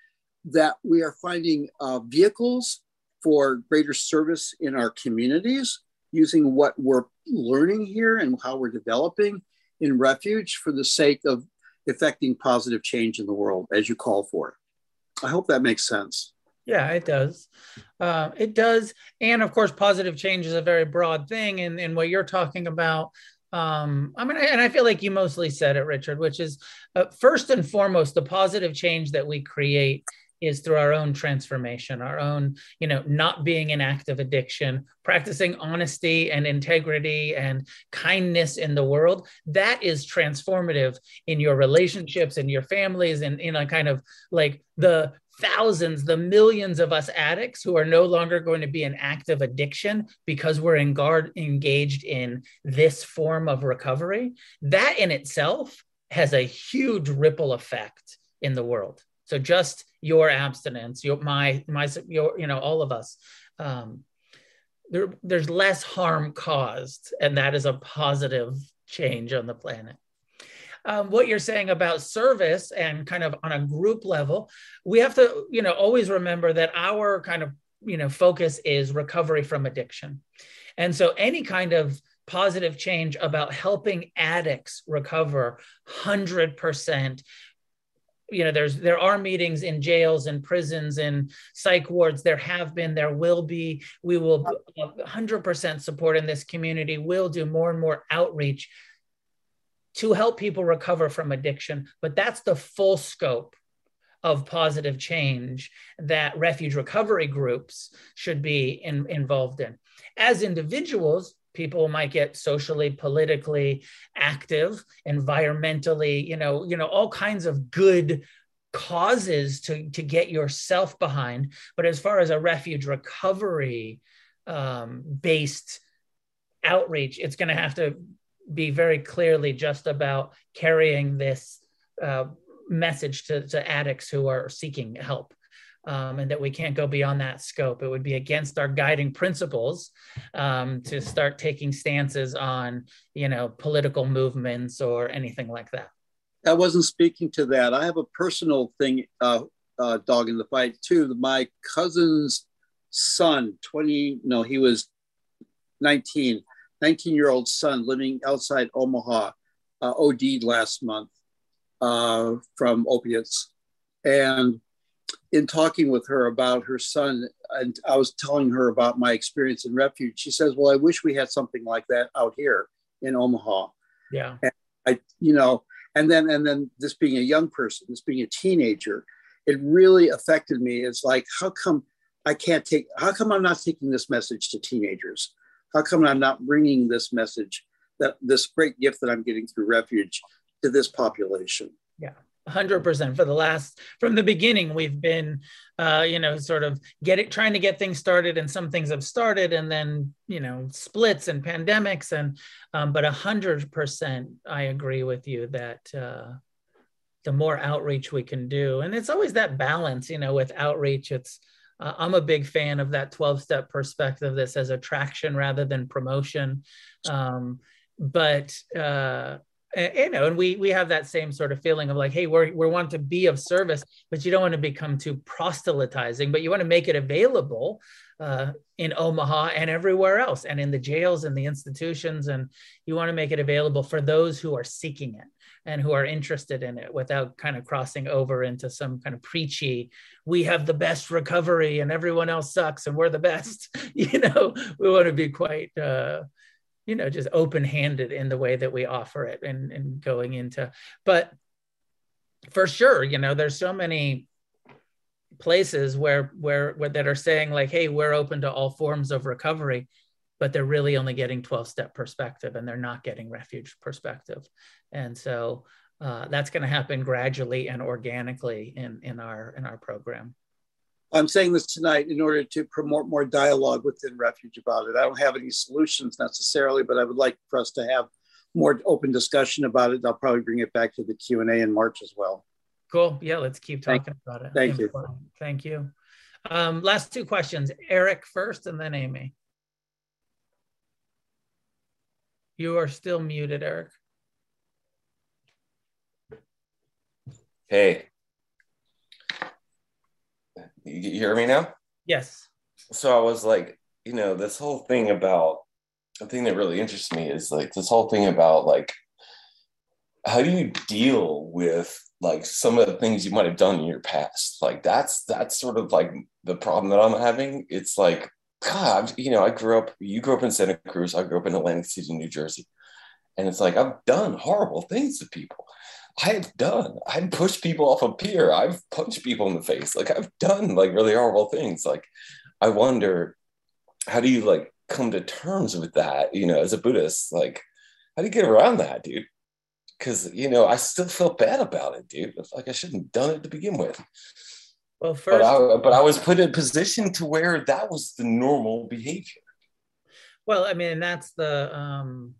that we are finding uh, vehicles for greater service in our communities using what we're learning here and how we're developing in refuge for the sake of effecting positive change in the world as you call for. it. I hope that makes sense. Yeah, it does. Uh, it does. And of course, positive change is a very broad thing. And, and what you're talking about, um, I mean, and I feel like you mostly said it, Richard, which is uh, first and foremost, the positive change that we create is through our own transformation our own you know not being in active addiction practicing honesty and integrity and kindness in the world. That is transformative in your relationships and your families and in a kind of like the thousands the millions of us addicts who are no longer going to be in active addiction because we're guard, engaged in this form of recovery. That in itself has a huge ripple effect in the world so just your abstinence, your my my your you know all of us. Um, there, there's less harm caused, and that is a positive change on the planet. Um, what you're saying about service and kind of on a group level, we have to, you know, always remember that our kind of, you know, focus is recovery from addiction. And so any kind of positive change about helping addicts recover 100% you know there's there are meetings in jails and prisons and psych wards. There have been there will be. We will 100% support in this community. We'll do more and more outreach to help people recover from addiction. But that's the full scope of positive change that refuge recovery groups should be in, involved in. As individuals people might get socially politically active environmentally you know you know all kinds of good causes to to get yourself behind. But as far as a refuge recovery um, based outreach it's going to have to be very clearly just about carrying this uh, message to, to addicts who are seeking help um, and that we can't go beyond that scope. It would be against our guiding principles um, to start taking stances on, you know, political movements or anything like that. I wasn't speaking to that. I have a personal thing, uh, uh, dog in the fight too. My cousin's son, 20, no, he was 19, 19 year old son living outside Omaha, uh, OD'd last month uh, from opiates. And in talking with her about her son, and I was telling her about my experience in refuge, she says, Well, I wish we had something like that out here in Omaha. Yeah. And I, you know, and then and then this being a young person, this being a teenager, it really affected me. It's like, how come I can't take how come I'm not taking this message to teenagers? How come I'm not bringing this message that this great gift that I'm getting through refuge to this population? Yeah. 100% for the last from the beginning we've been uh you know sort of get it trying to get things started and some things have started and then you know splits and pandemics and um but 100% i agree with you that uh the more outreach we can do. And it's always that balance you know with outreach it's uh, i'm a big fan of that 12 step perspective this as attraction rather than promotion. Um but uh you know, and we we have that same sort of feeling of like, hey, we're we want to be of service, but you don't want to become too proselytizing, but you want to make it available uh, in Omaha and everywhere else, and in the jails and the institutions, and you want to make it available for those who are seeking it, and who are interested in it without kind of crossing over into some kind of preachy we have the best recovery and everyone else sucks and we're the best you know? We want to be quite uh, you know just open-handed in the way that we offer it and, and going into but for sure you know there's so many places where, where where that are saying like hey we're open to all forms of recovery but they're really only getting 12 step perspective and they're not getting refuge perspective. And so uh, that's going to happen gradually and organically in in our in our program I'm saying this tonight in order to promote more dialogue within Refuge about it. I don't have any solutions necessarily, but I would like for us to have more open discussion about it. I'll probably bring it back to the Q and A in March as well. Cool. Yeah, let's keep talking thank, about it. Thank you. Thank you. Um, last two questions. Eric first, and then Amy. You are still muted, Eric. Hey, you hear me now? Yes. So I was like, you know, this whole thing about the thing that really interests me is like this whole thing about like how do you deal with like some of the things you might have done in your past? Like that's that's sort of like the problem that I'm having. It's like, God, you know, I grew up, you grew up in Santa Cruz, I grew up in Atlantic City, New Jersey. And it's like I've done horrible things to people. I've done. I've pushed people off a pier. I've punched people in the face. Like I've done like really horrible things. Like I wonder, how do you like come to terms with that? You know, as a Buddhist, like how do you get around that, dude? Because you know, I still feel bad about it, dude. It's like I shouldn't have done it to begin with. Well, first, but I, but I was put in a position to where that was the normal behavior. Well, I mean, that's the um,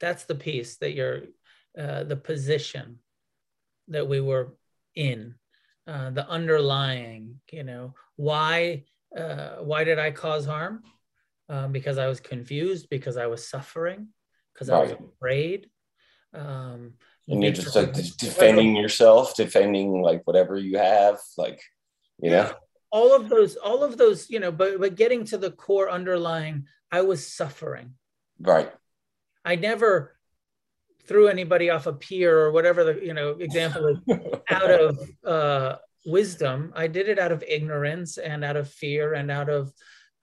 that's the piece that you're uh, the position that we were in, uh, the underlying, you know, why uh, why did I cause harm? Um, because I was confused, because I was suffering, because I was afraid. Um, and you're just like defending yourself, defending like whatever you have, like you know. All of those, all of those, you know, but but getting to the core underlying, I was suffering. Right. I never threw anybody off a pier or whatever the you know example is out of uh, wisdom. I did it out of ignorance and out of fear and out of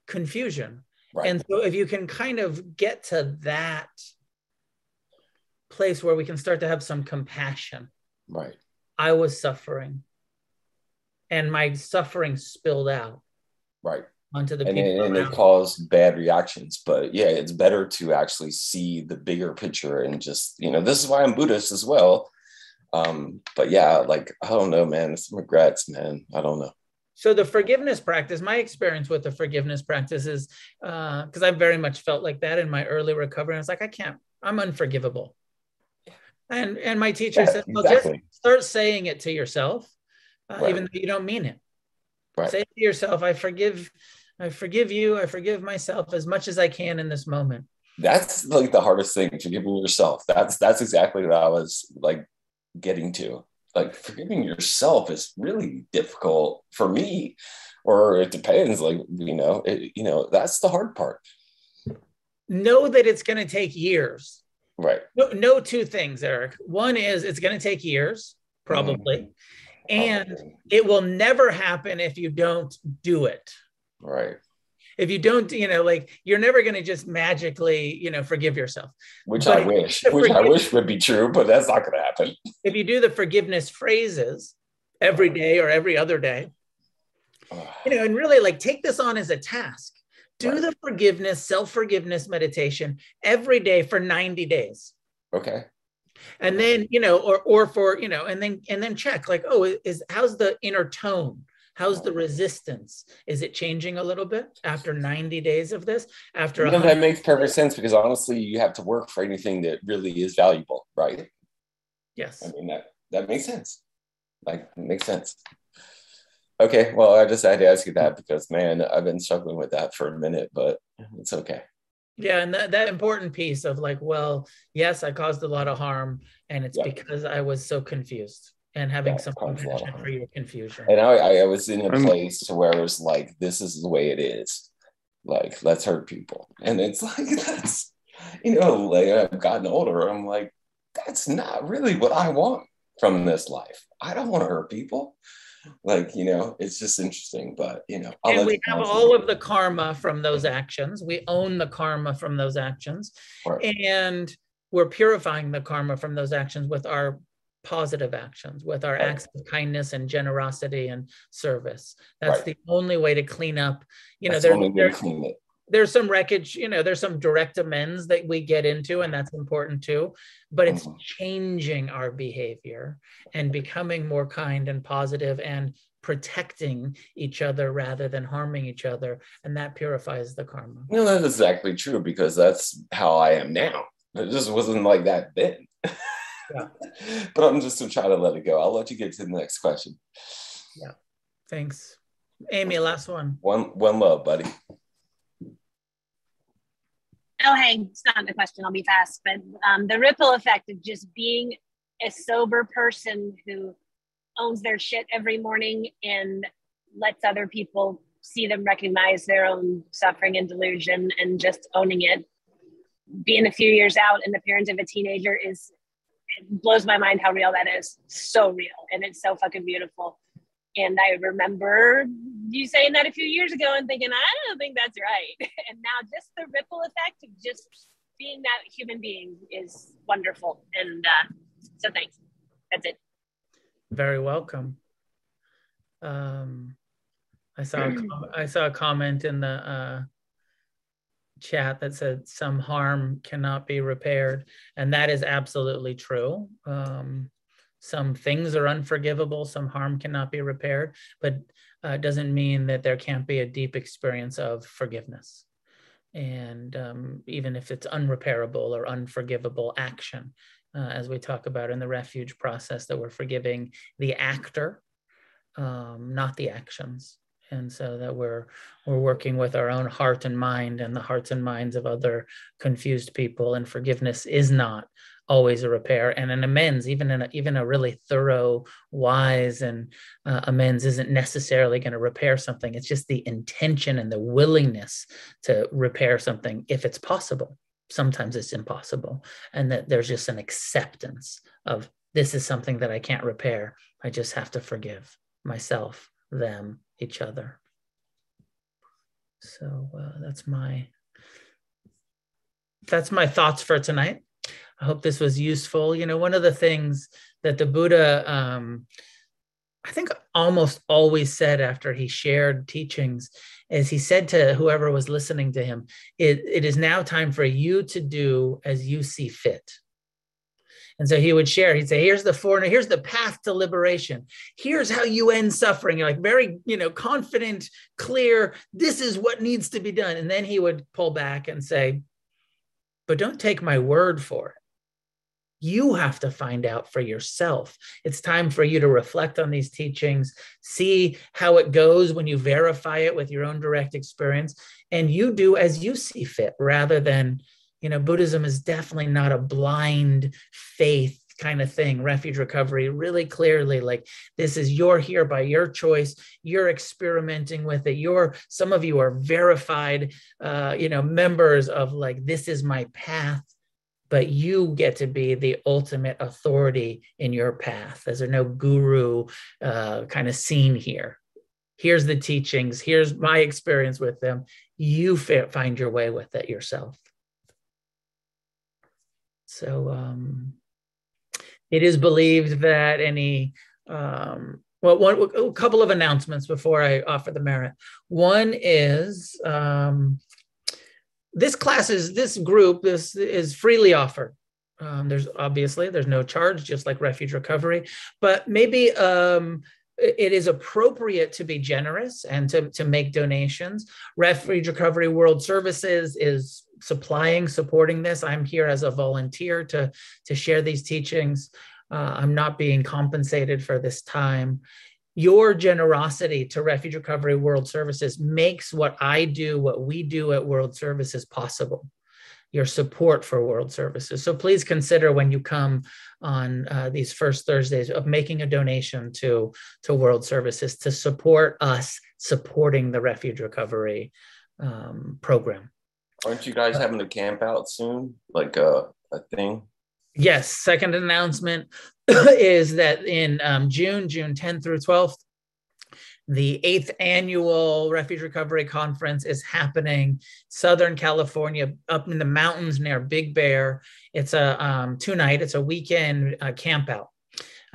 confusion. Right. And so if you can kind of get to that place where we can start to have some compassion. Right. I was suffering and my suffering spilled out. Right onto the and, people and it caused bad reactions but yeah it's better to actually see the bigger picture and just you know this is why i'm buddhist as well. Um but yeah like i don't know man some regrets man. I don't know. So the forgiveness practice my experience with the forgiveness practice is because uh, i very much felt like that in my early recovery. I was like i can't i'm unforgivable. And and my teacher yeah, said well exactly. just start saying it to yourself uh, right. even though you don't mean it. Right. say to yourself i forgive I forgive you. I forgive myself as much as I can in this moment. That's like the hardest thing, forgiving yourself. That's that's exactly what I was like getting to. Like forgiving yourself is really difficult for me, or it depends. Like you know, it, you know, that's the hard part. Know that it's going to take years. Right. No, no two things, Eric. One is it's going to take years, probably. Mm. And it will never happen if you don't do it. Right. If you don't, you know, like you're never going to just magically, you know, forgive yourself. Which but I wish, which I wish would be true, but that's not going to happen. If you do the forgiveness phrases every day or every other day, you know, and really like take this on as a task. Do right. the forgiveness, self forgiveness meditation every day for 90 days. Okay. And then, you know, or or for, you know, and then and then check like, oh, is how's the inner tone? How's the resistance? Is it changing a little bit after 90 days of this? After you know, that makes perfect sense because honestly, you have to work for anything that really is valuable, right? Yes. I mean that that makes sense. Like makes sense. Okay, well, I just had to ask you that because man, I've been struggling with that for a minute, but it's okay. Yeah, and that, that important piece of like, well, yes, I caused a lot of harm, and it's yeah. because I was so confused and having yeah, some compassion for your confusion. And I, I was in a place to where it was like, this is the way it is. Like, let's hurt people. And it's like, that's, you know, like I've gotten older. I'm like, that's not really what I want from this life. I don't want to hurt people. Like, you know, it's just interesting, but you know, I'll and we have all of the karma from those actions. We own the karma from those actions. Right. And we're purifying the karma from those actions with our positive actions, with our acts of kindness and generosity and service. That's right. the only way to clean up. You know, there's, there's, there's some wreckage, you know, there's some direct amends that we get into, and that's important too. But it's mm-hmm. changing our behavior and becoming more kind and positive and protecting each other rather than harming each other. And that purifies the karma. No, that's exactly true because that's how I am now. It just wasn't like that then. Yeah. but I'm just to try to let it go. I'll let you get to the next question. Yeah. Thanks. Amy, last one. One one love, buddy. Oh, hey, it's not the question. I'll be fast. But um, the ripple effect of just being a sober person who owns their shit every morning and lets other people see them recognize their own suffering and delusion and just owning it. Being a few years out and the parent of a teenager is blows my mind how real that is. So real. And it's so fucking beautiful. And I remember you saying that a few years ago and thinking, I don't think that's right. and now just the ripple effect of just being that human being is wonderful. And uh, so thanks. That's it. Very welcome. Um, I saw a com- I saw a comment in the uh, chat that said some harm cannot be repaired, and that is absolutely true. Um, some things are unforgivable, some harm cannot be repaired, but uh, doesn't mean that there can't be a deep experience of forgiveness. And um, even if it's unrepairable or unforgivable action, uh, as we talk about in the refuge process, that we're forgiving the actor, um, not the actions and so that we're we're working with our own heart and mind and the hearts and minds of other confused people and forgiveness is not always a repair and an amends even in a, even a really thorough wise and uh, amends isn't necessarily going to repair something. It's just the intention and the willingness to repair something if it's possible. Sometimes it's impossible and that there's just an acceptance of this is something that i can't repair. I just have to forgive myself them each other so uh, that's my that's my thoughts for tonight I hope this was useful. You know, one of the things that the Buddha, um, I think, almost always said after he shared teachings is he said to whoever was listening to him, it, it is now time for you to do as you see fit. And so he would share, he'd say, here's the foreigner, here's the path to liberation. Here's how you end suffering. You're like very, you know, confident, clear, this is what needs to be done. And then he would pull back and say, but don't take my word for it. You have to find out for yourself. It's time for you to reflect on these teachings, see how it goes when you verify it with your own direct experience, and you do as you see fit rather than, you know, Buddhism is definitely not a blind faith kind of thing refuge recovery really clearly like this is you're here by your choice you're experimenting with it you're some of you are verified uh, you know members of like this is my path but you get to be the ultimate authority in your path. There's no guru uh, kind of scene here. Here's the teachings. Here's my experience with them. You find your way with it yourself. So um, it is believed that any um, well, one, a couple of announcements before I offer the merit. One is um, this class is this group this is freely offered um, there's obviously there's no charge just like refuge recovery but maybe um, it is appropriate to be generous and to, to make donations refuge recovery world services is supplying supporting this i'm here as a volunteer to to share these teachings uh, i'm not being compensated for this time your generosity to Refuge Recovery World Services makes what I do, what we do at World Services possible. Your support for World Services. So please consider when you come on uh, these first Thursdays of making a donation to, to World Services to support us supporting the Refuge Recovery um, program. Aren't you guys having a camp out soon? Like a, a thing? Yes, second announcement is that in um, June, June 10th through 12th, the eighth annual Refuge Recovery Conference is happening Southern California, up in the mountains near Big Bear. It's a um, two night, it's a weekend uh, camp out.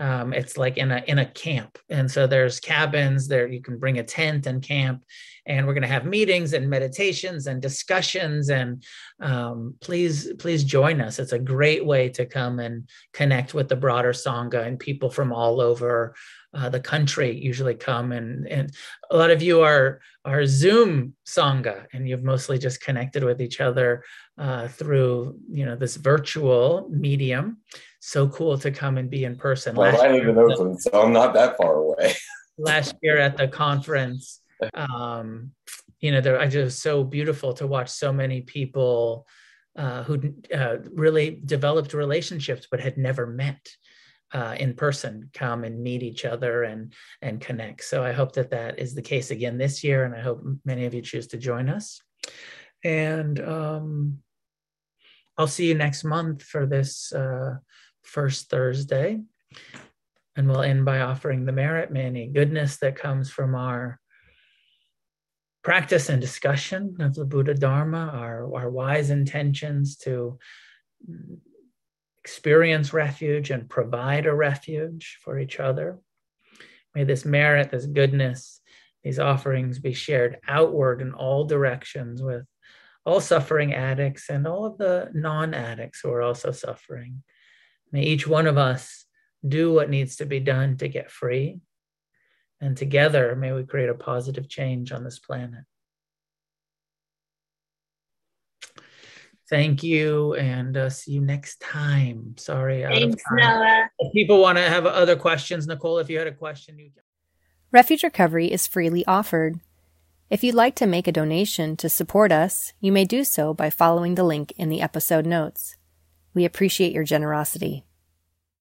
Um, it's like in a in a camp, and so there's cabins there. You can bring a tent and camp, and we're going to have meetings and meditations and discussions. And um, please please join us. It's a great way to come and connect with the broader sangha and people from all over uh, the country usually come and and a lot of you are are zoom sangha and you've mostly just connected with each other uh, through you know this virtual medium. So cool to come and be in person. Well last i live in oakland so i'm not that far away. Last year at the conference um you know there i just so beautiful to watch so many people uh, who uh, really developed relationships but had never met uh, in person come and meet each other and and connect. So I hope that that is the case again this year, and I hope many of you choose to join us. And um, I'll see you next month for this uh, first Thursday, and we'll end by offering the merit, many goodness that comes from our practice and discussion of the Buddha Dharma, our, our wise intentions to experience refuge and provide a refuge for each other. May this merit, this goodness, these offerings be shared outward in all directions with all suffering addicts and all of the non addicts who are also suffering. May each one of us do what needs to be done to get free. And together, may we create a positive change on this planet. Thank you, and uh, see you next time. Sorry, Thanks, Noah. If people want to have other questions, Nicole, if you had a question, you can. Refuge Recovery is freely offered. If you'd like to make a donation to support us, you may do so by following the link in the episode notes. We appreciate your generosity.